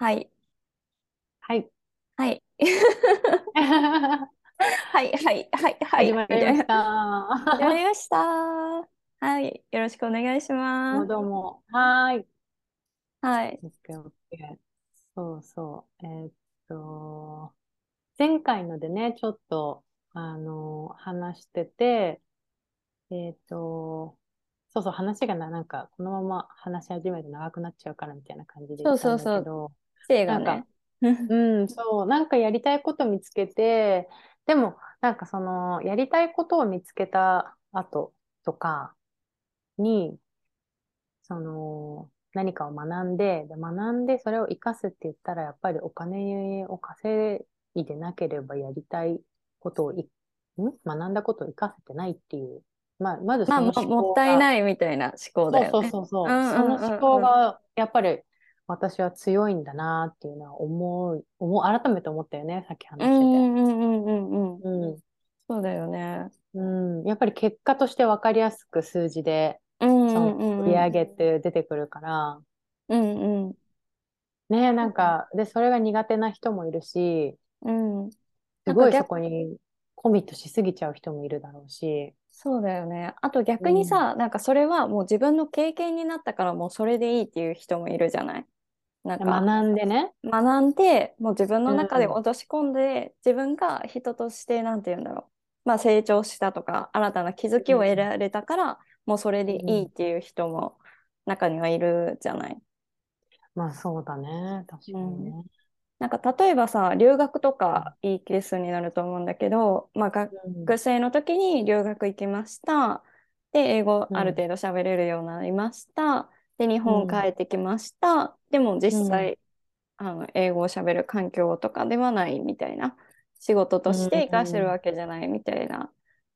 はい。はい。はい。はい、はい、はい、はい。始まりました。始まりました。はい。よろしくお願いします。どうも。はい。はい。そうそう。えー、っと、前回のでね、ちょっと、あの、話してて、えー、っと、そうそう、話がな、なんか、このまま話し始めて長くなっちゃうからみたいな感じでそうそうそうがね。うん、そう、なんかやりたいこと見つけて、でも、なんかその、やりたいことを見つけた後とかに、その、何かを学んで、で学んでそれを活かすって言ったら、やっぱりお金を稼いでなければやりたいことをい、ん？学んだことを活かせてないっていうまあ、まずその思考が、まあ、もったいないみたいな思考だよね。そうそうそうそう。その思考がやっぱり私は強いんだなっていうのは思う、思う改めて思ったよね、さっき話してて。うんうんうんうんうん。そうだよね。うん、やっぱり結果として分かりやすく数字で、うんうんうん、売り上げって出てくるから、うんうん、ねなんか、で、それが苦手な人もいるし、うん、すごいそこにコミットしすぎちゃう人もいるだろうし。そうだよね。あと逆にさ、うん、なんかそれはもう自分の経験になったからもうそれでいいっていう人もいるじゃない。なんか学んでね。学んで、もう自分の中で落とし込んで、うん、自分が人として、なんて言うんだろう。まあ成長したとか、新たな気づきを得られたから、うん、もうそれでいいっていう人も中にはいるじゃない。まあそうだね。確かにね。なんか例えばさ留学とかいいケースになると思うんだけど、まあ、学生の時に留学行きましたで英語ある程度喋れるようになりました、で日本帰ってきました、でも実際、あの英語を喋る環境とかではないみたいな。仕事として生かしてるわけじゃないみたいな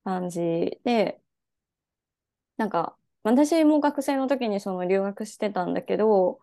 感じで、なんか私も学生の時にその留学してたんだけど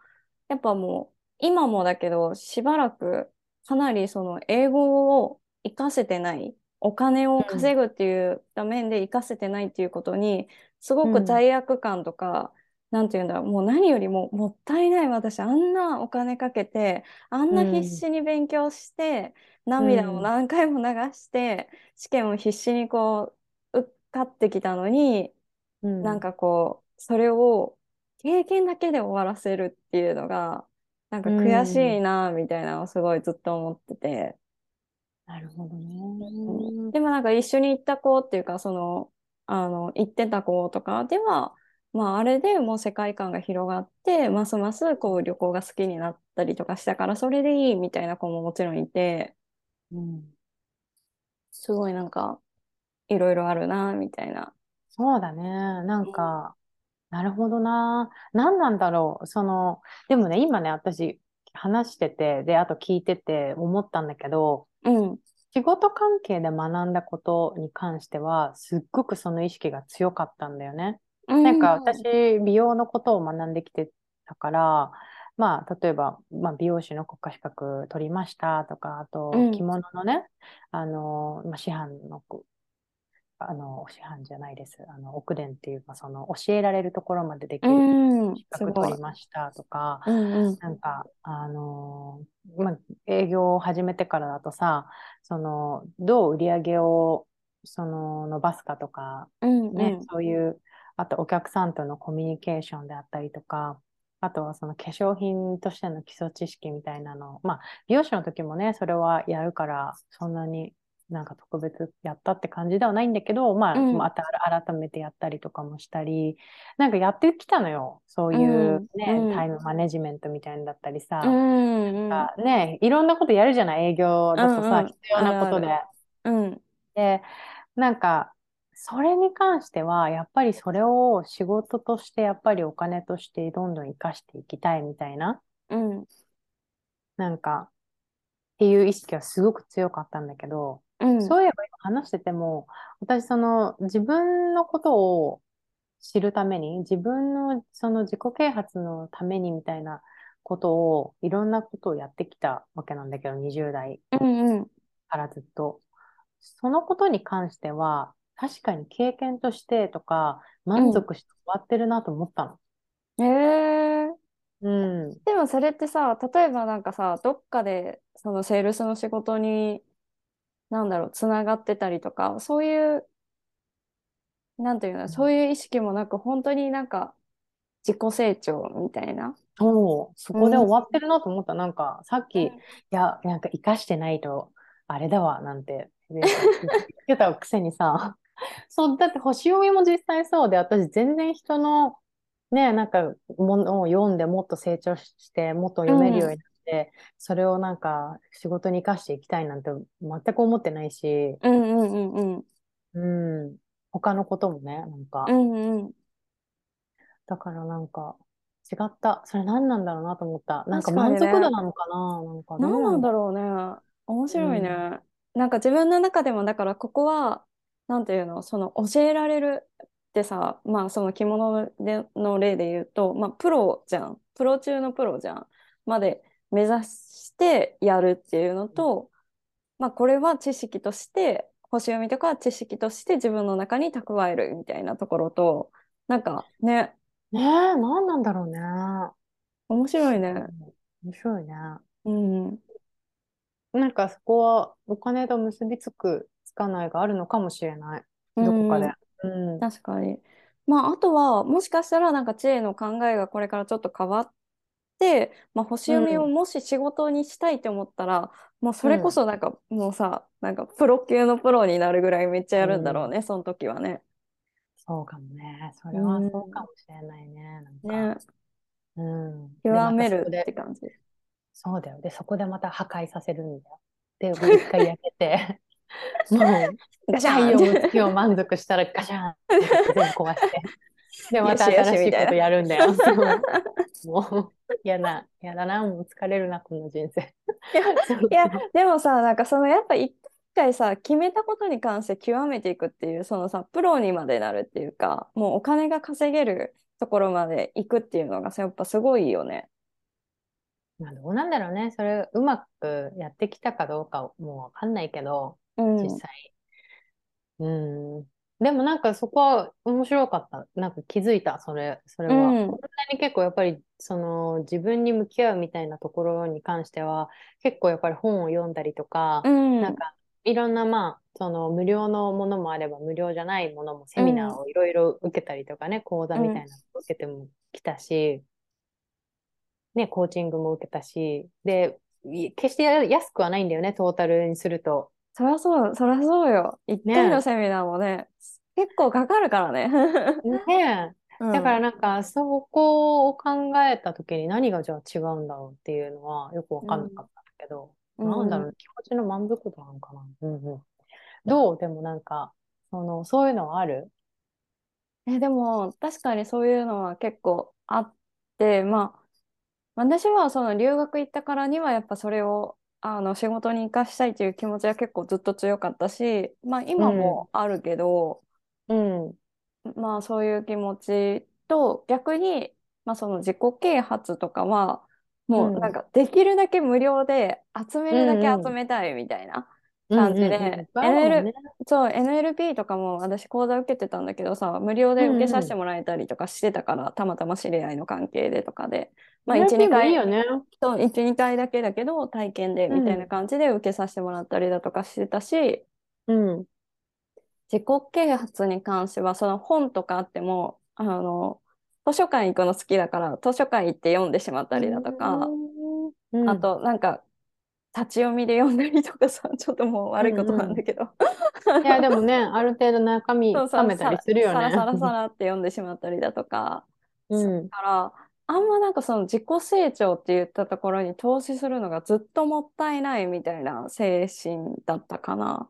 やっぱもう今もだけど、しばらくかなりその英語を活かせてない、お金を稼ぐっていう面で活かせてないっていうことに、すごく罪悪感とか、うん、なんていうんだろう、もう何よりももったいない。私、あんなお金かけて、あんな必死に勉強して、うん、涙を何回も流して、試験を必死にこう、受かってきたのに、うん、なんかこう、それを経験だけで終わらせるっていうのが、なんか悔しいなみたいなのをすごいずっと思ってて。なるほどね。でもなんか一緒に行った子っていうか、その、あの、行ってた子とかでは、まああれでもう世界観が広がって、ますますこう旅行が好きになったりとかしたから、それでいいみたいな子ももちろんいて、うん、すごいなんか、いろいろあるな、みたいな。そうだね。なんか、なるほどな。何なんだろう。その、でもね、今ね、私話してて、で、あと聞いてて思ったんだけど、うん、仕事関係で学んだことに関しては、すっごくその意識が強かったんだよね。うん、なん。か私、美容のことを学んできてたから、まあ、例えば、まあ、美容師の国家資格取りましたとか、あと、着物のね、うん、あの、まあ、師範のあの、師範じゃないです。あの、奥伝っていうか、その、教えられるところまでできる資格取りましたとか、うんうん、なんか、あの、まあ、営業を始めてからだとさ、その、どう売り上げを、その、伸ばすかとか、うんうん、ね、そういう、あとお客さんとのコミュニケーションであったりとか、あとはその化粧品としての基礎知識みたいなのまあ美容師の時もねそれはやるからそんなになんか特別やったって感じではないんだけど、まあ、うん、また改めてやったりとかもしたり、なんかやってきたのよ。そういうね、うん、タイムマネジメントみたいなだったりさ、うん、ね、いろんなことやるじゃない、営業だとさ、うんうん、必要なことで。うん、で、なんか、それに関しては、やっぱりそれを仕事として、やっぱりお金としてどんどん生かしていきたいみたいな、うん、なんか、っていう意識はすごく強かったんだけど、うん、そういえば今話してても、私その自分のことを知るために、自分のその自己啓発のためにみたいなことを、いろんなことをやってきたわけなんだけど、20代からずっと。そのことに関しては、確かに経験としてとか、満足して終わってるなと思ったの。へ、うん、えー、うん、でもそれってさ、例えばなんかさ、どっかでそのセールスの仕事に、なんだろう、つながってたりとか、そういう、なんていうの、そういう意識もなく、本当になんか自己成長みたいな。そう、そこで終わってるなと思った。うん、なんか、さっき、うん、いや、なんか生かしてないと、あれだわ、なんて、言ってたくせにさ、そう、だって星読みも実際そうで、私全然人の、ね、なんか、ものを読んでもっと成長して、もっと読めるようになって、うん、それをなんか仕事に生かしていきたいなんて全く思ってないし、うんうんうんうん。うん。他のこともね、なんか。うんうん。だからなんか、違った。それ何なんだろうなと思った。なんか満足度なのかな、ね、なんか、ね、何なんだろうね。面白いね。うん、なんか自分の中でも、だからここは、なんていうの、その教えられるってさ、まあその着物での例で言うと、まあプロじゃん。プロ中のプロじゃん。まで目指してやるっていうのと、まあこれは知識として、星読みとか知識として自分の中に蓄えるみたいなところと、なんかね。ねえ、何なんだろうね。面白いね。面白いね。うん。なんかそこはお金と結びつく、つかないがあるのかもしれない。どこかで。うん、確かに。まあ、あとは、もしかしたら、なんか知恵の考えがこれからちょっと変わって、まあ、星読みをもし仕事にしたいと思ったら、うん、もうそれこそなんか、もうさ、なんかプロ級のプロになるぐらいめっちゃやるんだろうね、うん、その時はね。そうかもね。それはそうかもしれないね。なんか。ね。うん。極めるって感じ。そうだよ。で、そこでまた破壊させるんだよ。で、一回やけて、もう、ガシャン太陽の月を満足したらガシャンって全部壊して。で、また新しいことやるんだよ。もう、嫌な、嫌だな、もう疲れるな、この人生。いや、でもさ、なんかそのやっぱ一回さ、決めたことに関して極めていくっていう、そのさ、プロにまでなるっていうか、もうお金が稼げるところまで行くっていうのがさ、やっぱすごいよね。まあ、どうなんだろうね。それ、うまくやってきたかどうかもうわかんないけど、うん、実際。うん。でもなんかそこは面白かった。なんか気づいた、それ、それは。うん、こんなに結構やっぱり、その自分に向き合うみたいなところに関しては、結構やっぱり本を読んだりとか、うん、なんかいろんなまあ、その無料のものもあれば無料じゃないものもセミナーをいろいろ受けたりとかね、うん、講座みたいなのを受けてもきたし、ね、コーチングも受けたし、で、決して安くはないんだよね、トータルにすると。そりゃそう、そりゃそうよ。一回のセミナーもね、結構かかるからね。ねだからなんか、そこを考えた時に何がじゃあ違うんだろうっていうのはよくわかんなかったけど、うん、なんだろう、気持ちの満足度なのかな。うんうん、どう？でもなんか、その、そういうのはある？え、でも、確かにそういうのは結構あって、まあ、私はその留学行ったからにはやっぱそれをあの仕事に生かしたいという気持ちは結構ずっと強かったし、まあ今もあるけど、うん、まあそういう気持ちと逆に、まあ、その自己啓発とかはもうなんかできるだけ無料で集めるだけ集めたいみたいな感じで、NL そう NLP とかも私講座受けてたんだけどさ無料で受けさせてもらえたりとかしてたから、たまたま知り合いの関係でとかで、まあ、12回いいよね。そう12回だけだけど体験でみたいな感じで受けさせてもらったりだとかしてたし、うん、自己啓発に関してはその本とかあってもあの図書館行くの好きだから図書館行って読んでしまったりだとか、うん、あとなんか立ち読みで読んだりとかさちょっともう悪いことなんだけど、うんうん、いやでもねある程度中身 冷めたりするよね。サラサラサラって読んでしまったりだとか、うん、からあんまなんかその自己成長って言ったところに投資するのがずっともったいないみたいな精神だったかな。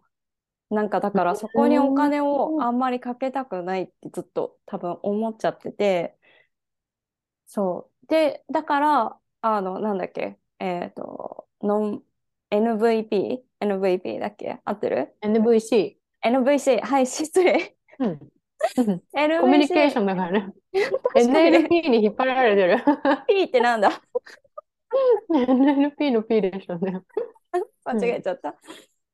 なんかだからそこにお金をあんまりかけたくないってずっと多分思っちゃってて、そう。で、だから、あの、なんだっけ、えっ、ー、と、ノン、MVP? MVP だっけ？合ってる ?NVC。NVC、はい、失礼。うん。コミュニケーションだからね。NLP に引っ張られてる。P ってなんだ ?NLP の P でしょうね。間違えちゃった。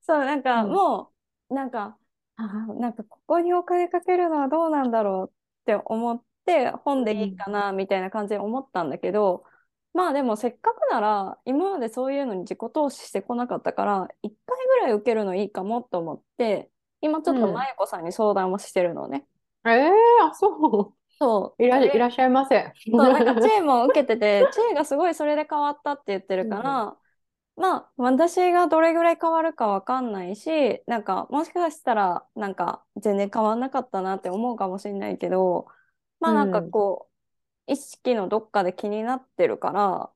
そう、なんかもう、なんか、あなんかここにお金かけるのはどうなんだろうって思って本でいいかなみたいな感じで思ったんだけど、まあでもせっかくなら今までそういうのに自己投資してこなかったから1回ぐらい受けるのいいかもと思って今ちょっと舞子さんに相談もしてるのね。うん、えー、あそうそういらいらっしゃいませ。そうなんか チェーも受けててチェーがすごいそれで変わったって言ってるから、うん、まあ私がどれぐらい変わるかわかんないしなんかもしかしたらなんか全然変わんなかったなって思うかもしれないけどまあなんかこう、意識のどっかで気になってるから、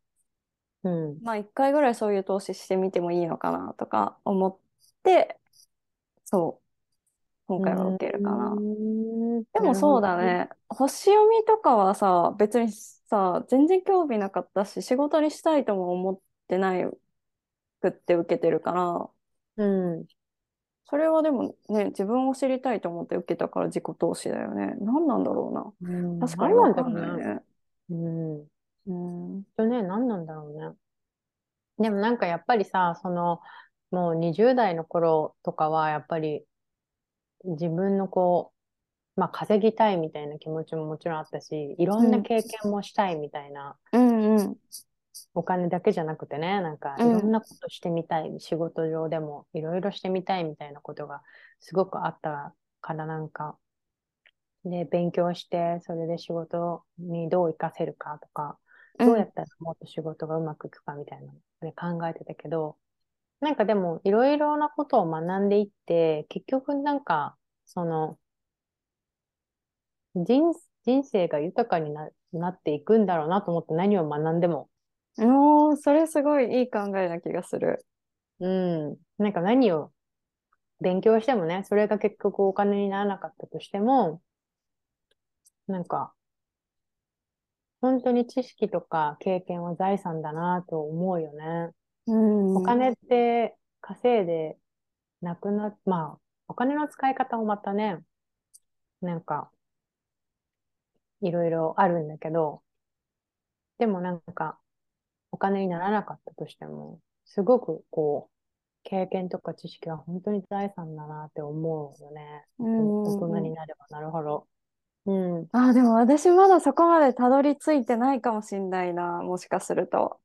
うん、まあ一回ぐらいそういう投資してみてもいいのかなとか思って、そう、今回は受けるかな。でもそうだね、星読みとかはさ、別にさ、全然興味なかったし、仕事にしたいとも思ってないくって受けてるから、うん。それはでもね、自分を知りたいと思って受けたから自己投資だよね。何なんだろうな。うん、確かに分かんないね。うん。うん。とね、何なんだろうね。でもなんかやっぱりさ、その、もう20代の頃とかはやっぱり自分のこう、まあ稼ぎたいみたいな気持ちももちろんあったし、いろんな経験もしたいみたいな、うんうん、お金だけじゃなくてね、なんかいろんなことしてみたい、うん、仕事上でもいろいろしてみたいみたいなことがすごくあったからなんか、で、勉強して、それで仕事にどう活かせるかとか、どうやったらもっと仕事がうまくいくかみたいなので考えてたけど、なんかでもいろいろなことを学んでいって、結局なんか、その、人人生が豊かにななっていくんだろうなと思って何を学んでもおー、それすごいいい考えな気がする。うん。なんか何を勉強してもね、それが結局お金にならなかったとしても、なんか、本当に知識とか経験は財産だなと思うよね。うん。お金って稼いでなくな、まあ、お金の使い方もまたね、なんか、いろいろあるんだけど、でもなんか、お金にならなかったとしても、すごくこう、経験とか知識は本当に財産だなって思うよね。大人になればなるほど。うん。あ、でも私まだそこまでたどり着いてないかもしんないな、もしかすると。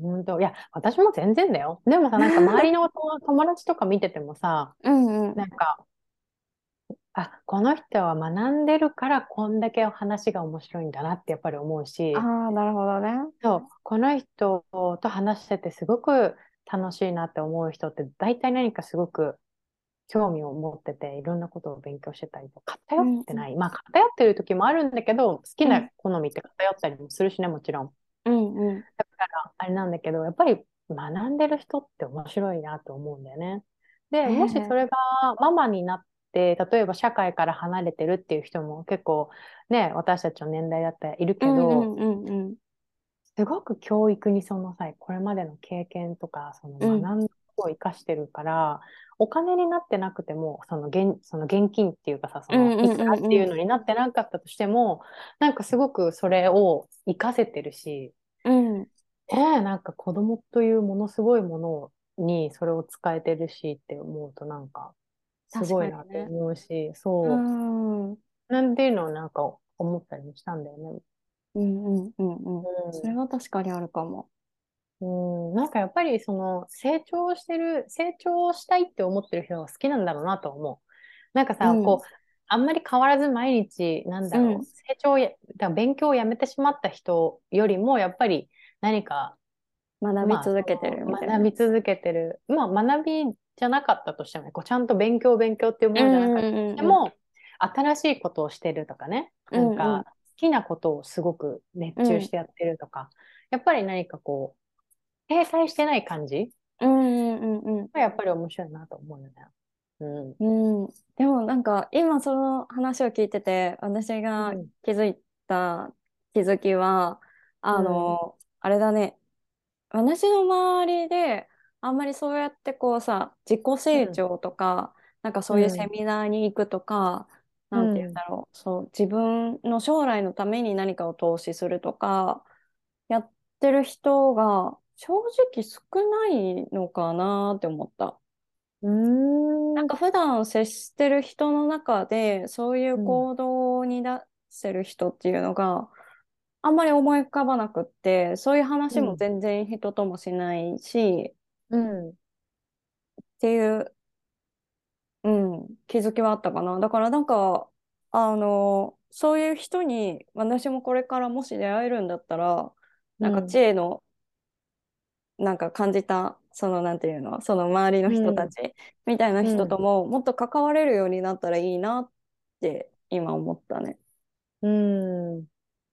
本当いや、私も全然だよ。でもさ、なんか周りの友達とか見ててもさ、うんうん、なんか、あ、この人は学んでるからこんだけ話が面白いんだなってやっぱり思うし、ああ、なるほどね。そう、この人と話しててすごく楽しいなって思う人って大体何かすごく興味を持ってていろんなことを勉強してたりと偏ってない、うん、まあ偏ってる時もあるんだけど好きな好みって偏ったりもするしねもちろん。うんうん、だからあれなんだけどやっぱり学んでる人って面白いなと思うんだよね。で、もしそれがママになっ、例えば社会から離れてるっていう人も結構ね、私たちの年代だったらいるけど、うんうんうん、すごく教育にその際、これまでの経験とか、その学んだことを生かしてるから、うん、お金になってなくても、その現その現金っていうかさ、そのいくらっていうのになってなかったとしても、なんかすごくそれを生かせてるし、うん、えー、なんか子供というものすごいものにそれを使えてるしって思うとなんかすごいなって思うし、ね、そう。うんなんていうのをなんか思ったりもしたんだよね。うんうんうんうん。うん、それは確かにあるかも。うん、なんかやっぱりその成長してる、成長したいって思ってる人が好きなんだろうなと思う。なんかさ、うん、こう、あんまり変わらず毎日、なんだろう、うん、成長や、だ勉強をやめてしまった人よりも、やっぱり何か学び続けてる。学び続けてる。まあ、学びじゃなかったとしても、ね、こうちゃんと勉強勉強っていうものじゃなかったとしても、新しいことをしてるとかね、なんか好きなことをすごく熱中してやってるとか、うん、やっぱり何かこう、停滞してない感じうんうんうんやっぱり面白いなと思うよね。うん、うん、でもなんか今その話を聞いてて私が気づいた気づきは、あの、あれだね。私の周りであんまりそうやってこうさ自己成長とか、うん、なんかそういうセミナーに行くとか、うん、なんて言うん。だろう、そう自分の将来のために何かを投資するとかやってる人が正直少ないのかなって思った。うんなんか普段接してる人の中でそういう行動に出せる人っていうのが、あんまり思い浮かばなくって、そういう話も全然人ともしないし、うん、っていう、うん、気づきはあったかな。だからなんか、あの、そういう人に私もこれからもし出会えるんだったら、なんか知恵の、なんか感じた、そのなんていうの、その周りの人たちみたいな人とももっと関われるようになったらいいなって今思ったね。うん。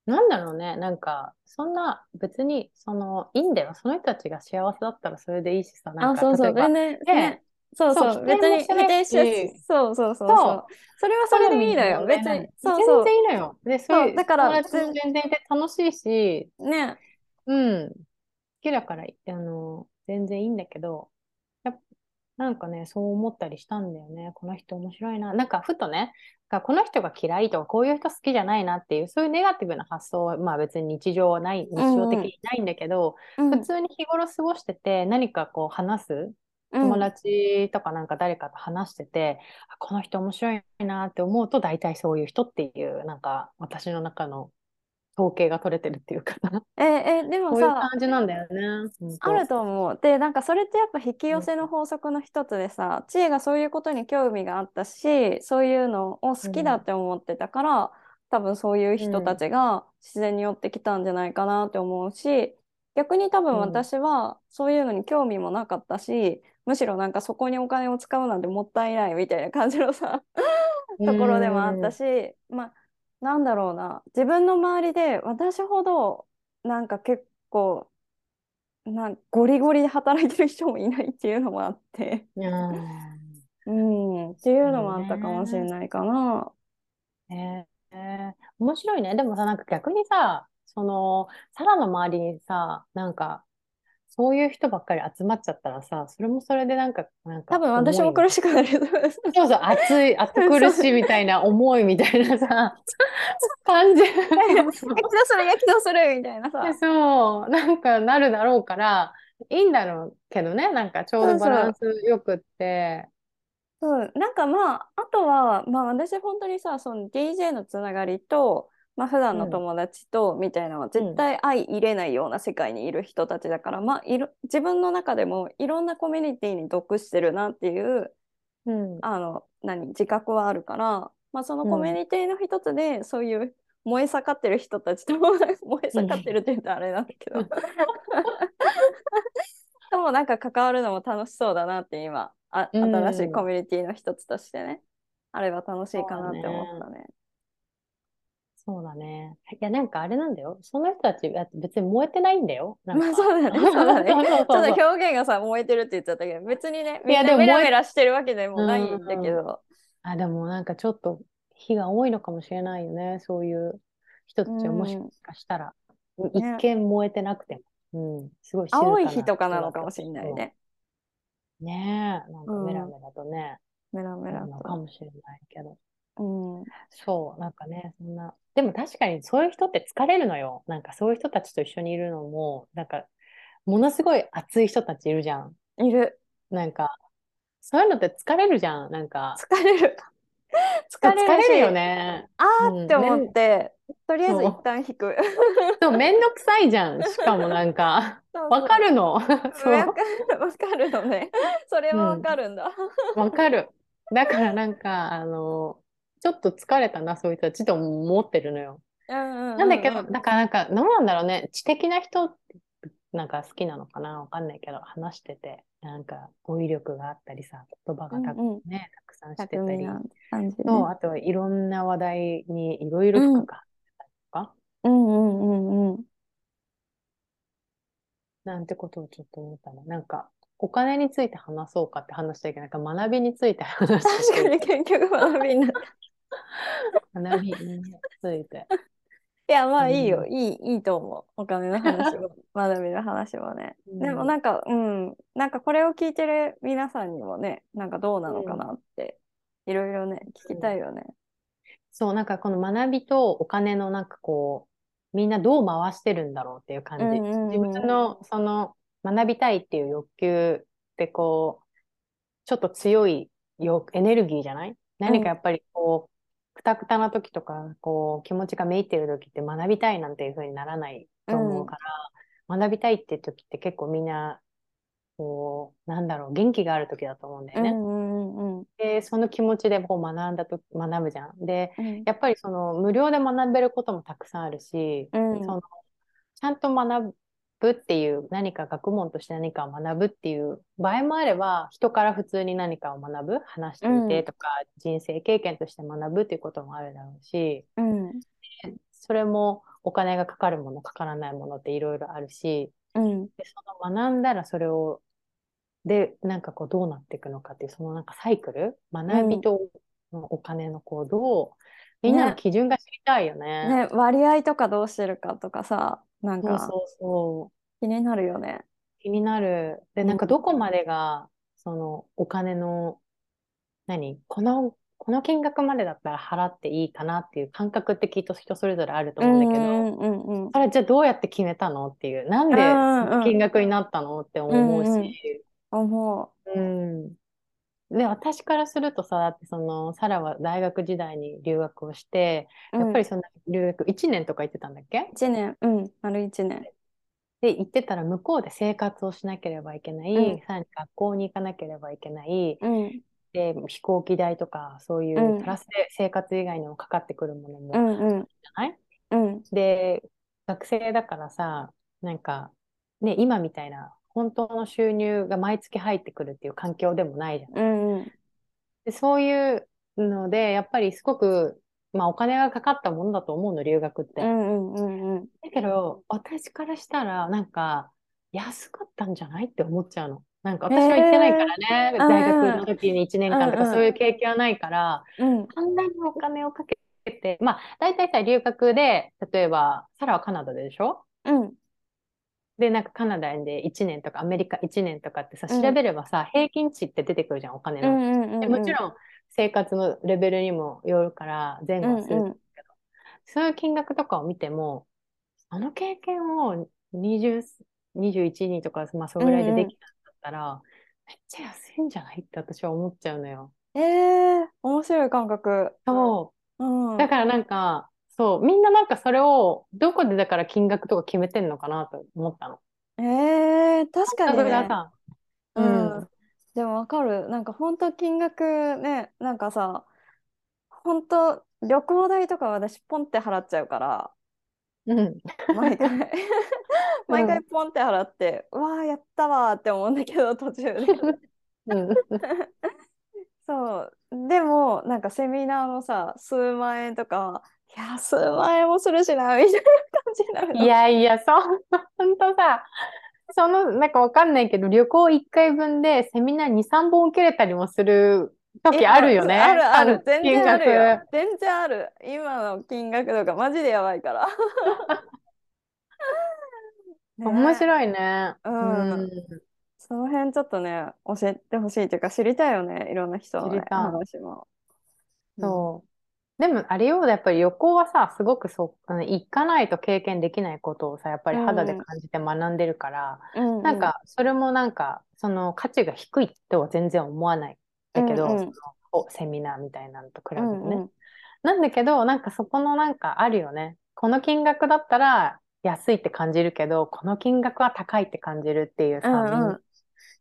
なんだろうね。なんか、そんな別に、その、いいんだよ。その人たちが幸せだったらそれでいいしさ。なんかあ、そうそう。全然、ね、そうそう。別に否定し、そうそうそうそう。それはそれでいいのよ。別に。そうそう。全然いいのよ。で、そうだから、全然いて楽しいし、ね。うん。好きだから、あの、全然いいんだけど、なんかね、そう思ったりしたんだよね。この人面白いな。なんかふとね、この人が嫌いとか、こういう人好きじゃないなっていう、そういうネガティブな発想は、まあ別に日常はない、日常的にないんだけど、うんうん、普通に日頃過ごしてて、何かこう話す、友達とかなんか誰かと話してて、うん、この人面白いなって思うと、大体そういう人っていう、なんか私の中の統計が取れてるっていうかな。ええでもさ、こういう感じなんだよね。あると思う。で、なんかそれってやっぱ引き寄せの法則の一つでさ、知恵がそういうことに興味があったし、そういうのを好きだって思ってたから、うん、多分そういう人たちが自然に寄ってきたんじゃないかなって思うし、逆に多分私はそういうのに興味もなかったし、むしろなんかそこにお金を使うなんてもったいないみたいな感じのさところでもあったし、まあなんだろうな。自分の周りで私ほどなんか結構なんゴリゴリで働いてる人もいないっていうのもあって。うん、っていうのもあったかもしれないかな。えー、えー、面白いね。でもさ、なんか逆にさ、その、サラの周りにさ、なんか、そういう人ばっかり集まっちゃったらさ、それもそれでなんか、なんか多分私も苦しくなる。そうそう、熱い、熱苦しいみたいな思いみたいなさ、感じ。焼き出する、焼き出する？みたいなさ。そう、なんかなるだろうから、いいんだろうけどね、なんかちょうどバランスよくって。そう、なんかまあ、あとは、まあ私本当にさ、その DJ のつながりと、まあ普段の友達とみたいなのは絶対相入れないような世界にいる人たちだから、うん、まあいる自分の中でもいろんなコミュニティに属してるなっていう、うん、あの何自覚はあるから、まあ、そのコミュニティの一つでそういう燃え盛ってる人たちと 燃え盛ってるって言うとあれなんだけど、うん、でもなんか関わるのも楽しそうだなって今あ新しいコミュニティの一つとしてね、あれば楽しいかなって思ったね。そうだね。いや、なんかあれなんだよ。その人たち別に燃えてないんだよ。まあそうだね。そうだね。ちょっと表現がさ、燃えてるって言っちゃったけど、別にね、みんなメラメラしてるわけでもないんだけど。あ、でもなんかちょっと火が多いのかもしれないよね。そういう人たちはもしかしたら、うん、一見燃えてなくても。うん、すごい青い日とかなのかもしれないね。ねえ、なんかメラメラとね。メラメラと。かもしれないけど。うん、そう、なんかね、そんな、でも確かにそういう人って疲れるのよ。なんかそういう人たちと一緒にいるのも、なんか、ものすごい熱い人たちいるじゃん。いる。なんか、そういうのって疲れるじゃん。なんか。疲れる。疲れる疲れるよね。あーって思って、うん、とりあえず一旦引く。そう、めんどくさいじゃん。しかもなんか、わかるの。わかるのね。それはわかるんだ。わ、うん、かる。だからなんか、あの、ちょっと疲れたな、そういう人たちと思ってるのよ。なんだけど、だからなんか、どうなんだろうね。知的な人なんか好きなのかな？わかんないけど、話してて、なんか語彙力があったりさ、言葉がた,、うんうん、ね、たくさんしてたり、ね、そうあとはいろんな話題にいろいろ深く話したりとか、うんうんうんうん。なんてことをちょっと思ったの。なんか、お金について話そうかって話したけど、なんか学びについて話して確かに結局学びになった。学びについて。いや、まあいいよ。うん、いい、いいと思う。お金の話も、学びの話もね。うん、でもなんか、うん、なんかこれを聞いてる皆さんにもね、なんかどうなのかなって、いろいろね、聞きたいよね。そう、なんかこの学びとお金のなんかこう、みんなどう回してるんだろうっていう感じ。うんうんうん、自分のその学びたいっていう欲求ってこう、ちょっと強いよエネルギーじゃない？何かやっぱりこう、くたくたな時とか、こう、気持ちがめいってる時って学びたいなんていう風にならないと思うから、うん、学びたいって時って結構みんな、こう、なんだろう、元気がある時だと思うんだよね。うんうんうん、で、その気持ちでこう学んだと、学ぶじゃん。で、うん、やっぱりその無料で学べることもたくさんあるし、うん、そのちゃんと学ぶっていう何か学問として何かを学ぶっていう場合もあれば人から普通に何かを学ぶ話してみてとか、うん、人生経験として学ぶっていうこともあるだろうし、うん、それもお金がかかるものかからないものっていろいろあるし、うん、でその学んだらそれをでなんかこうどうなっていくのかっていうそのなんかサイクル学びとお金のこうどうみんなの基準が知りたいよね。ね割合とかどうしてるかとかさなんか、そうそう気になるよね。気になる。で、なんかどこまでが、そのお金の、何？この、この金額までだったら払っていいかなっていう感覚ってきっと人それぞれあると思うんだけど、うんうんうん、それじゃあどうやって決めたのっていう、なんで金額になったのって思うし、うんうん、思う。うん。で、私からするとさ、だってその、サラは大学時代に留学をして、やっぱりその留学1年とか行ってたんだっけ ?1 年、うん、丸1年。で、行ってたら向こうで生活をしなければいけない、うん、さらに学校に行かなければいけない、うん、で、飛行機代とか、そういうプラスで生活以外にもかかってくるものもじゃない、うん、で、学生だからさ、なんか、ね、今みたいな本当の収入が毎月入ってくるっていう環境でもないじゃない。うんうん、でそういうので、やっぱりすごく、まあ、お金がかかったものだと思うの、留学って。うんうんうん、だけど、私からしたら、なんか、安かったんじゃないって思っちゃうの。なんか私は行ってないからね、えー、大学の時に1年間とかそういう経験はないから、うんうん、なにお金をかけて、まあ、大体さ、留学で、例えば、サラはカナダでしょ？うん。で、なんかカナダで1年とかアメリカ1年とかってさ、調べればさ、うん、平均値って出てくるじゃん、お金の。うんうんうんうん、でもちろん生活のレベルにもよるから前後するけど、うんうん、そういう金額とかを見ても、あの経験を20、21人とか、まあそれぐらいでできたんだったら、うんうん、めっちゃ安いんじゃない？って私は思っちゃうのよ。えー、面白い感覚。そう。うん、だからなんか、そう、みんななんかそれを、どこでだから金額とか決めてんのかなと思ったの。えー、確かにね。うん。でもわかる。なんか本当金額ね、なんかさ、本当旅行代とか私ポンって払っちゃうから、うん。毎回 毎回ポンって払って、うわーやったわーって思うんだけど、途中で。うん。そう。でも、なんかセミナーのさ、数万円とか、いや、数万円もするしな、みたいな感じになるいやいや、そんな、ほんとさ、その、なんかわかんないけど、旅行1回分でセミナー2、3本受けれたりもする時あるよね。あるある、全然あるよ。全然ある。今の金額とかマジでやばいから。面白いね。うん。うんその辺ちょっとね、教えてほしいというか知りたいよね、いろんな人の、ね、話も。そう。でも、あれよ、やっぱり旅行はさ、すごくそう、あの行かないと経験できないことをさ、やっぱり肌で感じて学んでるから、うんなんか、それもなんか、その価値が低いとは全然思わない。だけど、うんのセミナーみたいなのと比べてね。うんうん、なんだけど、なんかそこのなんかあるよね。この金額だったら安いって感じるけど、この金額は高いって感じるっていうさ、うんうん、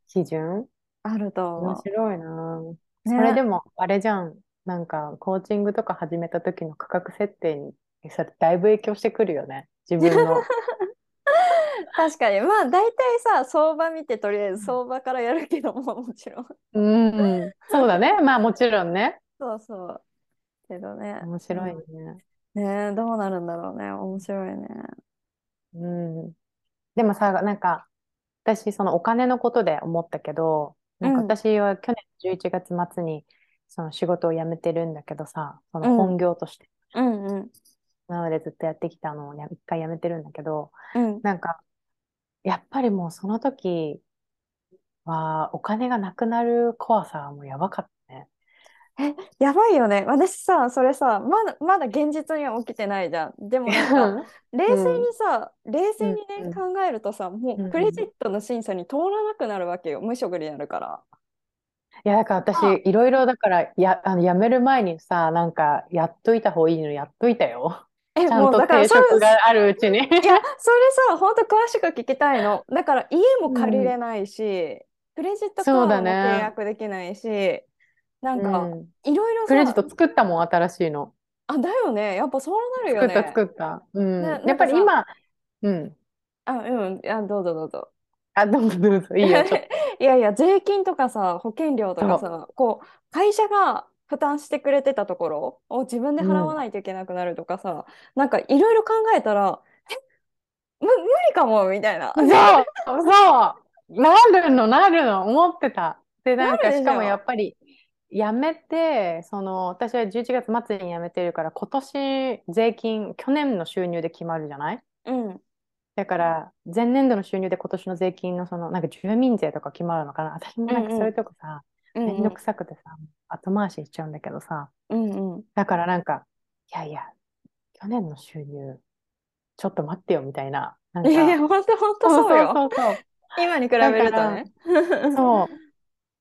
基準？あると面白いな、ね、それでも、あれじゃん。なんか、コーチングとか始めた時の価格設定に、それだいぶ影響してくるよね。自分の。確かに。まあ、大体さ、相場見て、とりあえず相場からやるけども、もちろん。うん。そうだね。まあ、もちろんね。そうそう。けどね。面白いね。うん、ねどうなるんだろうね。面白いね。うん。でもさ、なんか、私、そのお金のことで思ったけど、なんか私は去年11月末に、その仕事を辞めてるんだけどさ、その本業として。うんうん、なのでずっとやってきたのを一回辞めてるんだけど、うん、なんか、やっぱりもうその時はお金がなくなる怖さはもうやばかったね。え、やばいよね。私さ、それさ、まだ、まだ現実には起きてないじゃん。でもなんか、冷静にさ、うん、冷静にね、うん、考えるとさ、もうクレジットの審査に通らなくなるわけよ。無職になるから。いや、だから私、いろいろだから、や、あの、やめる前にさ、なんか、やっといた方がいいのやっといたよ。え、ちゃんと定職があるうちに。いや、それさ、本当詳しく聞きたいの。だから家も借りれないし、うん、クレジットカードも契約できないし、ね、なんか、いろいろクレジット作ったもん、新しいの。あ、だよね。やっぱそうなるよね。作った、作った。うん。やっぱり今、うん。あ、うん。あ、どうぞどうぞ。あ、どうぞどうぞ。いいよ、いやいや、税金とかさ、保険料とかさ、こう、会社が負担してくれてたところを自分で払わないといけなくなるとかさ、うん、なんかいろいろ考えたら、え、む、無理かも、みたいな。そう、そう。なるの、なるの、思ってた。で、なんかしかもやっぱり、辞めて、その、私は11月末に辞めてるから、今年税金、去年の収入で決まるじゃない？うん。だから、前年度の収入で今年の税金のその、なんか住民税とか決まるのかな？私もなんかそういうとこさ、めんどくさくてさ、後回ししちゃうんだけどさ。うんうん。だからなんか、いやいや、去年の収入、ちょっと待ってよみたいな。なんかいやいや、本当本当そうよ。そうそうそう今に比べるとね。そ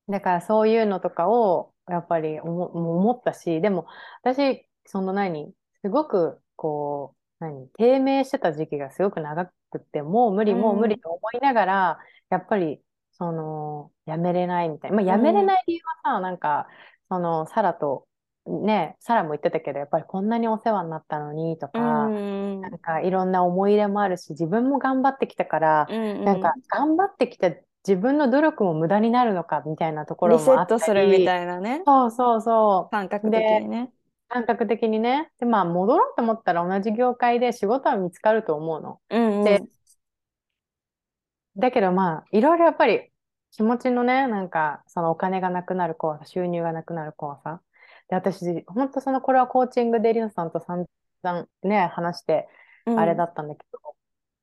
う。だからそういうのとかをやっぱり思思ったし、でも私、その何、すごくこう、何、低迷してた時期がすごく長くて、もう無理、もう無理と思いながら、やっぱり、その、やめれないみたいな。まあ、やめれない理由はさ、なんか、その、サラと、ね、サラも言ってたけど、やっぱりこんなにお世話になったのにとか、なんかいろんな思い入れもあるし、自分も頑張ってきたから、なんか頑張ってきた自分の努力も無駄になるのかみたいなところもあったり。リセットするみたいなね。そうそうそう。感覚的にね。感覚的にね。で、まあ、戻ろうと思ったら同じ業界で仕事は見つかると思うの。うんうん、で、だけどまあ、いろいろやっぱり気持ちのね、なんか、そのお金がなくなる怖さ、収入がなくなる怖さ。で、私、本当その、これはコーチングでリナさんと散々ね、話して、あれだったんだけど、うん、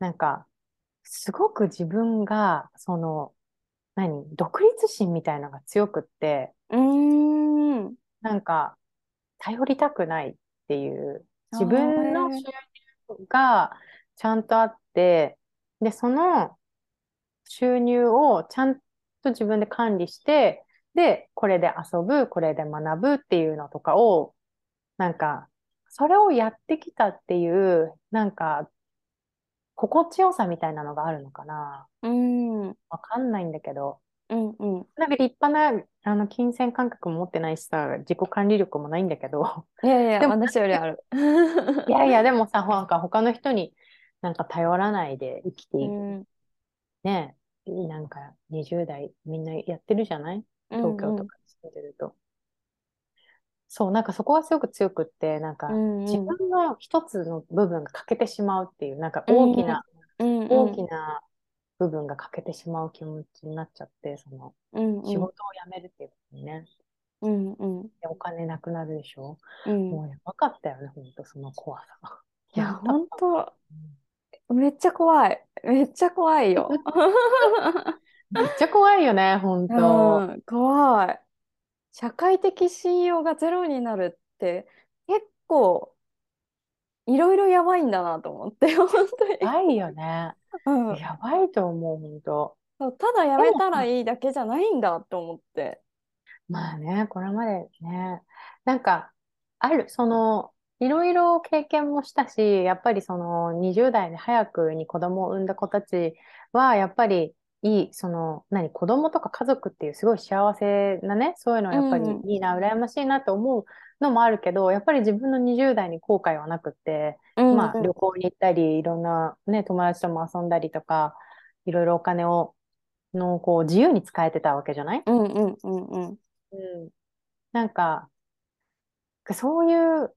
なんか、すごく自分が、その、何、独立心みたいなのが強くって、うん。なんか、頼りたくないっていう、自分の収入がちゃんとあって、で、その収入をちゃんと自分で管理して、で、これで遊ぶ、これで学ぶっていうのとかを、なんか、それをやってきたっていう、なんか、心地よさみたいなのがあるのかな。うん。わかんないんだけど。うんうん。なんか立派なあの金銭感覚も持ってないしさ、自己管理力もないんだけど。いやいや、でも私よりある。いやいや、でもさ、なんか他の人になんか頼らないで生きていく。うん、ねなんか20代みんなやってるじゃない？東京とかに住んでると。うんうん、そう、なんかそこはすごく強くって、なんか自分の一つの部分が欠けてしまうっていう、なんか大きな、うんうん、大きな部分が欠けてしまう気持ちになっちゃって、その、うんうん、仕事を辞めるっていうことにね。うんうん、でお金なくなるでしょ、うん、もうやばかったよね、本当その怖さ。いや、本当、うん、めっちゃ怖い。めっちゃ怖いよ。めっちゃ怖いよね、本当、うん、怖い。社会的信用がゼロになるって結構いろいろやばいんだなと思って、本当に。やばいよね。うん、やばいと思う、本当。そうただやめたらいいだけじゃないんだと思って。まあね、これまでね、なんか、ある、その、いろいろ経験もしたし、やっぱりその20代で早くに子供を産んだ子たちは、やっぱりいい、その、何、子供とか家族っていうすごい幸せなね、そういうのはやっぱりいいな、うん、羨ましいなと思うのもあるけど、やっぱり自分の20代に後悔はなくて、うんうん、まあ旅行に行ったり、いろんなね、友達とも遊んだりとか、いろいろお金を、の、こう、自由に使えてたわけじゃない？うんうんうんうん。うん。なんか、そういう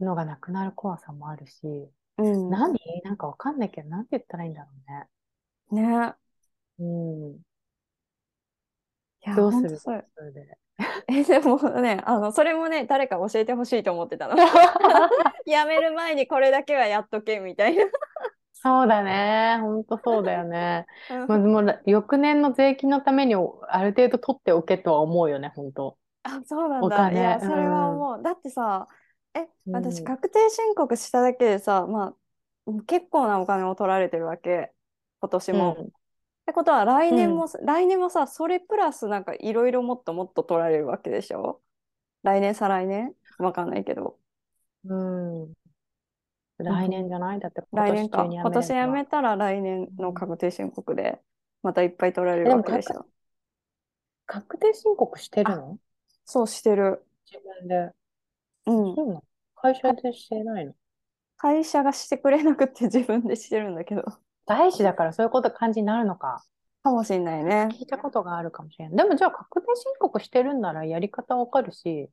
のがなくなる怖さもあるし、うん、何？なんかわかんないけど、なんて言ったらいいんだろうね。ね。うん。いや、どうする？それで。え、でもね、あの、それもね、誰か教えてほしいと思ってたの。やめる前にこれだけはやっとけみたいな。そうだね。本当そうだよね。まあ、もう翌年の税金のためにある程度取っておけとは思うよね、本当。あ、そうなんだ。いや、それは思う。うん、だってさ、え、私、確定申告しただけでさ、まあ、結構なお金を取られてるわけ。今年も。てことは来年も、うん、来年もさそれプラスなんかいろいろもっともっと取られるわけでしょ？来年再来年？わかんないけど。うん。来年じゃない？だって来年か。今年辞めたら来年の確定申告でまたいっぱい取られるわけでしょ。確定申告してるの？そうしてる。自分で。うん。会社でしてないの？会社がしてくれなくて自分でしてるんだけど。大事だからそういうこと感じになるのか。かもしれないね。聞いたことがあるかもしれない。でもじゃあ確定申告してるんならやり方わかるし。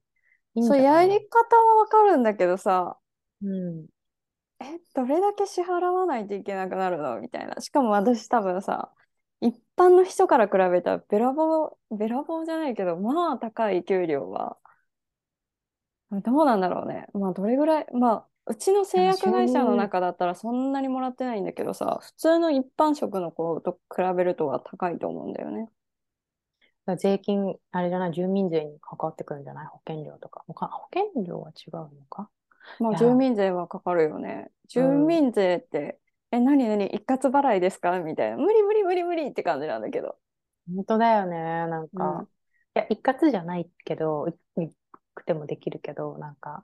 いいそう、やり方はわかるんだけどさ。うん。え、どれだけ支払わないといけなくなるの？みたいな。しかも私多分さ、一般の人から比べたらべらぼう、べらぼうじゃないけど、まあ高い給料は。どうなんだろうね。まあどれぐらい、まあうちの製薬会社の中だったらそんなにもらってないんだけどさ、普通の一般職の子と比べるとは高いと思うんだよね。税金、あれじゃない、住民税に関わってくるんじゃない？保険料とか。保険料は違うのか？まあ住民税はかかるよね。住民税って、うん、え、何何？一括払いですか？みたいな。無理無理無理無理って感じなんだけど。本当だよね。なんか、うん、いや、一括じゃないけど、一くてもできるけど、なんか、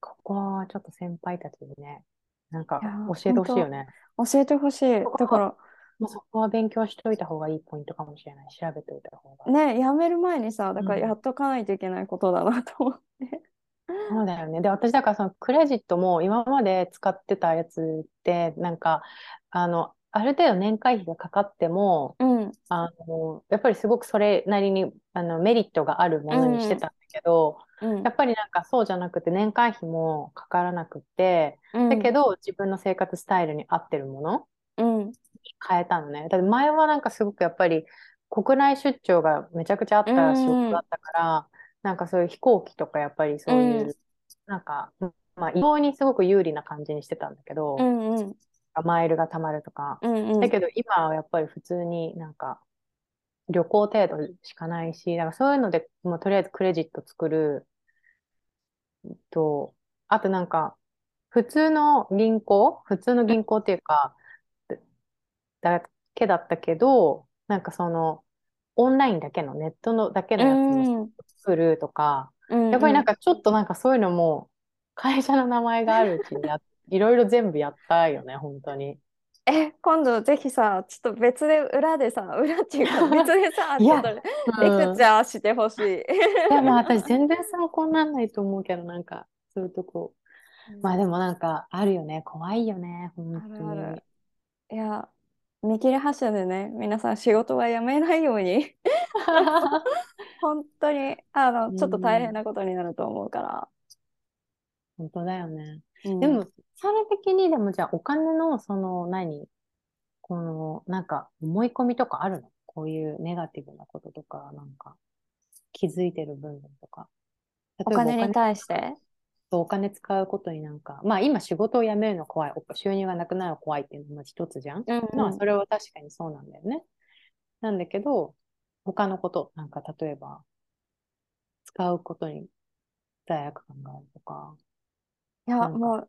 ここはちょっと先輩たちにね、なんか教えてほしいよね。教えてほしい。だから、まあ、そこは勉強しといた方がいいポイントかもしれない。調べておいた方が。ね、やめる前にさ、だからやっとかないといけないことだなと思って。うん、そうだよね。で、私だからそのクレジットも今まで使ってたやつって、なんか、あの、ある程度年会費がかかっても、うん、あのやっぱりすごくそれなりにあのメリットがあるものにしてたんだけど、うん、やっぱりなんかそうじゃなくて年会費もかからなくて、うん、だけど自分の生活スタイルに合ってるものに変えたのね。だって前はなんかすごくやっぱり国内出張がめちゃくちゃあった仕事だったから、なんかそういう飛行機とかやっぱりそういう、なんか、まあ、移動にすごく有利な感じにしてたんだけど、うんうんマイルが貯まるとか、うんうん、だけど今はやっぱり普通になんか旅行程度しかないし、だからそういうので、まあ、とりあえずクレジット作る。と、あとなんか、普通の銀行普通の銀行っていうか、だけだったけど、なんかその、オンラインだけの、ネットのだけのやつを作るとか、うんうん、やっぱりなんかちょっとなんかそういうのも、会社の名前があるうちにやっいろいろ全部やったよね、本当に。え、今度ぜひさ、ちょっと別で裏でさ、裏っていうか 別でさ、ちょっとレクチャーしてほしい。でも私全然参考にならないと思うけど、なんかそういうとこ。まあでもなんかあるよね、怖いよね、本当に。あるあるいや、見切り発車でね、皆さん仕事はやめないように 本当にあの、ちょっと大変なことになると思うから。本当だよね。うん、でも、それ的にでもじゃあお金のその何？このなんか思い込みとかあるの？こういうネガティブなこととか、なんか気づいてる部分とか。お金に対して？お金使うことになんか、まあ今仕事を辞めるの怖い、収入がなくなるの怖いっていうのも一つじゃん。うんうん、まあそれは確かにそうなんだよね。なんだけど、他のこと、なんか例えば、使うことに罪悪感があるとか。いや、もう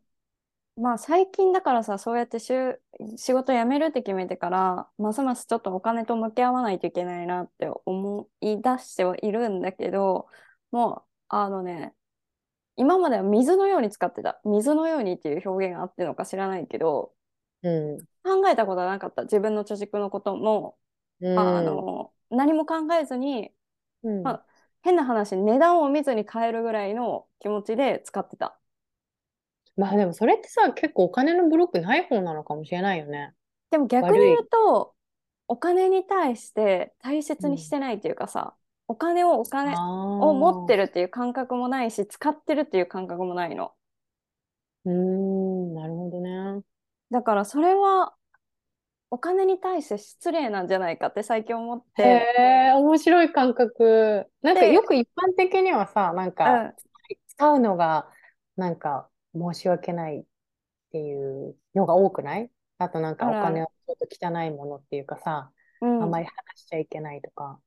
まあ最近だからさ、そうやってしゅ仕事辞めるって決めてから、ますますちょっとお金と向き合わないといけないなって思い出してはいるんだけど、もう、あのね、今までは水のように使ってた。水のようにっていう表現があってのか知らないけど、うん、考えたことはなかった。自分の貯蓄のことも、うん、あの、何も考えずに、うん、まあ、変な話、値段を見ずに買えるぐらいの気持ちで使ってた。まあでもそれってさ、結構お金のブロックない方なのかもしれないよね。でも逆に言うと、お金に対して大切にしてないっていうかさ、お金をお金を持ってるっていう感覚もないし、使ってるっていう感覚もないの。うーん、なるほどね。だからそれはお金に対して失礼なんじゃないかって最近思っへて、え、面白い感覚。なんかよく一般的にはさ、なんうかん、使うのが、なんか申し訳ないっていうのが多くない？あとなんかお金をちょっと汚いものっていうかさ、うん、あまり話しちゃいけないとか。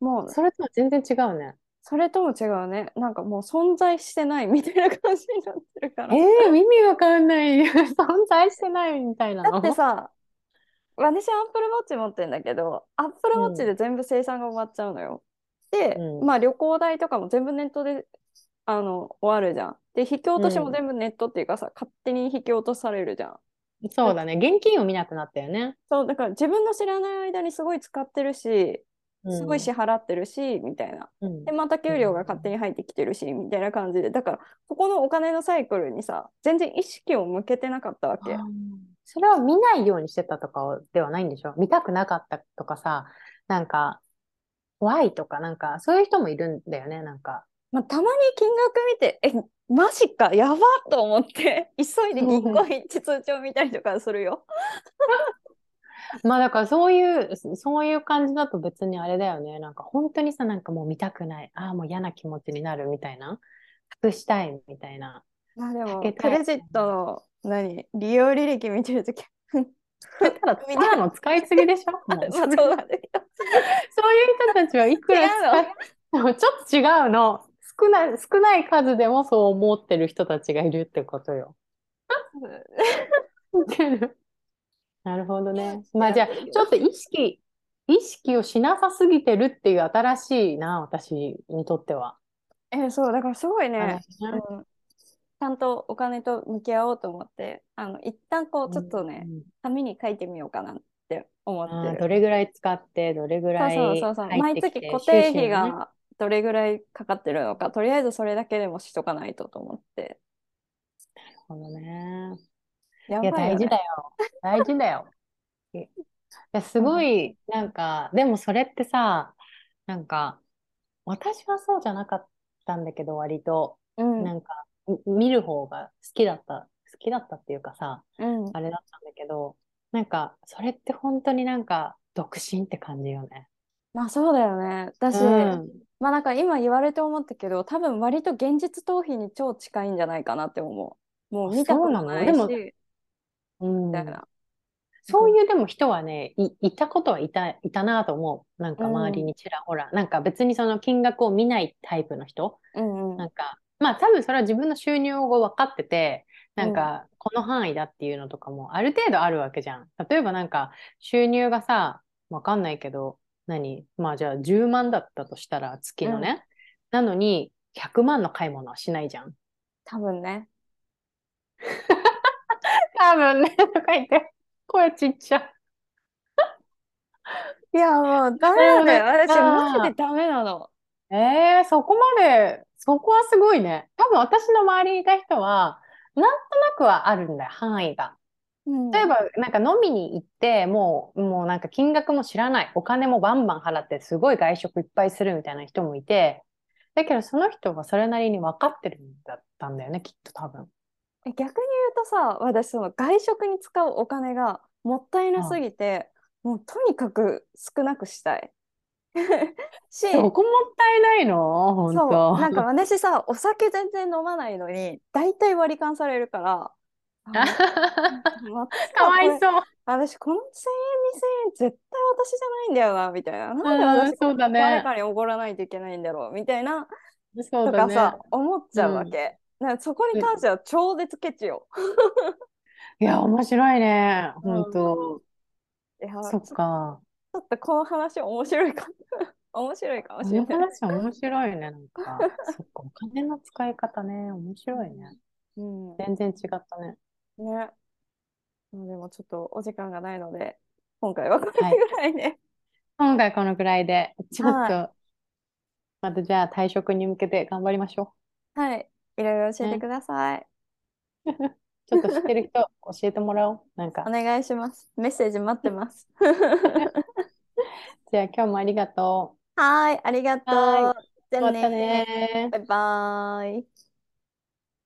もう、それとは全然違うね。それとも違うね。なんかもう存在してないみたいな感じになってるから。えー、意味わかんない。存在してないみたいなの？だってさ、私アップルウォッチ持ってるんだけど、アップルウォッチで全部生産が終わっちゃうのよ。で、うん、まあ旅行代とかも全部ネットであの終わるじゃん。で、引き落としも全部ネットっていうかさ、うん、勝手に引き落とされるじゃん。そうだね。現金を見なくなったよね。そう、だから自分の知らない間にすごい使ってるし、すごい支払ってるし、みたいな。で、また給料が勝手に入ってきてるし、みたいな感じで。だから、ここのお金のサイクルにさ、全然意識を向けてなかったわけ。それは見ないようにしてたとかではないんでしょ？見たくなかったとかさ、なんか、怖いとか、なんか、そういう人もいるんだよね、なんか。まあ、たまに金額見て、え、マジか、やばと思って、急いで銀行一致通帳見たりとかするよ。まあだからそういう、そういう感じだと別にあれだよね。なんか本当にさ、なんかもう見たくない。ああ、もう嫌な気持ちになるみたいな。隠したいみたいな。まあでも、クレジットの何利用履歴見てるとき、ただ、ただの使いすぎでしょ？そういう人たちはいくら使ってもちょっと違うの。少ない、少ない数でもそう思ってる人たちがいるってことよ。なるほどね。まあじゃあ、ちょっと意識、意識をしなさすぎてるっていう新しいな、私にとっては。えー、そう、だからすごいね、うん、ちゃんとお金と向き合おうと思って、あの一旦こう、ちょっとね、うん、紙に書いてみようかなって思ってる。どれぐらい使って、どれぐらいそうそうそうそう。毎月固定費がどれぐらいかかってるのか、とりあえずそれだけでもしとかないとと思って。なるほどね。やいや、大事だよ。大事だよ。いや、すごい、なんか、でもそれってさ、なんか、私はそうじゃなかったんだけど、割と、うん、なんか、見る方が好きだった、好きだったっていうかさ、うん、あれだったんだけど、なんか、それって本当になんか、独身って感じよね。まあそうだよね。私、うん、まあなんか今言われて思ったけど、多分割と現実逃避に超近いんじゃないかなって思う。もう見たことないし、うん、みたいな。そういうでも人はね、いいたことはいたいたなと思う。なんか周りにちらほら、うん、なんか別にその金額を見ないタイプの人、うんうん、なんかまあ多分それは自分の収入を分かってて、なんかこの範囲だっていうのとかもある程度あるわけじゃん。例えばなんか収入がさ、わかんないけど、何？まあじゃあ10万だったとしたら月のね、うん、なのに100万の買い物はしないじゃん。多分ね。多分ね、とか言って、声ちっちゃ。いや、もうダメだよ。私、マジでダメなの。えー、そこまで、そこはすごいね。多分私の周りにいた人は、なんとなくはあるんだよ、範囲が。例えば、なんか飲みに行って、もう、もうなんか金額も知らない。お金もバンバン払って、すごい外食いっぱいするみたいな人もいて、だけどその人はそれなりに分かってるんだったんだよね、きっと多分。逆に言うとさ、私その外食に使うお金がもったいなすぎて、もうとにかく少なくしたい。し、そこもったいないの？そう、なんか私さ、お酒全然飲まないのに、大体割り勘されるから、かわいそう。私、この1000円、2000円、絶対私じゃないんだよな、みたいな。なんで私、そうだね、誰かにおごらないといけないんだろう、みたいな、そうとかさ、思っちゃうわけ。なんかそこに関しては超絶ケチよ。いや、面白いね、本当。いや、そっか。ちょっとこの話面白いか 面白いかもしれない。この話面白いね、なんか。そっか、お金の使い方ね、面白いね。うん、全然違ったね。ね。でもちょっとお時間がないので、今回はこれぐらいで、はい、今回このぐらいで、ちょっと、はい、またじゃあ退職に向けて頑張りましょう。はい。いろいろ教えてください。ね、ちょっと知ってる人教えてもらおう。なんか。お願いします。メッセージ待ってます。じゃあ今日もありがとう。はい、ありがとう。じゃあね。バイバイ。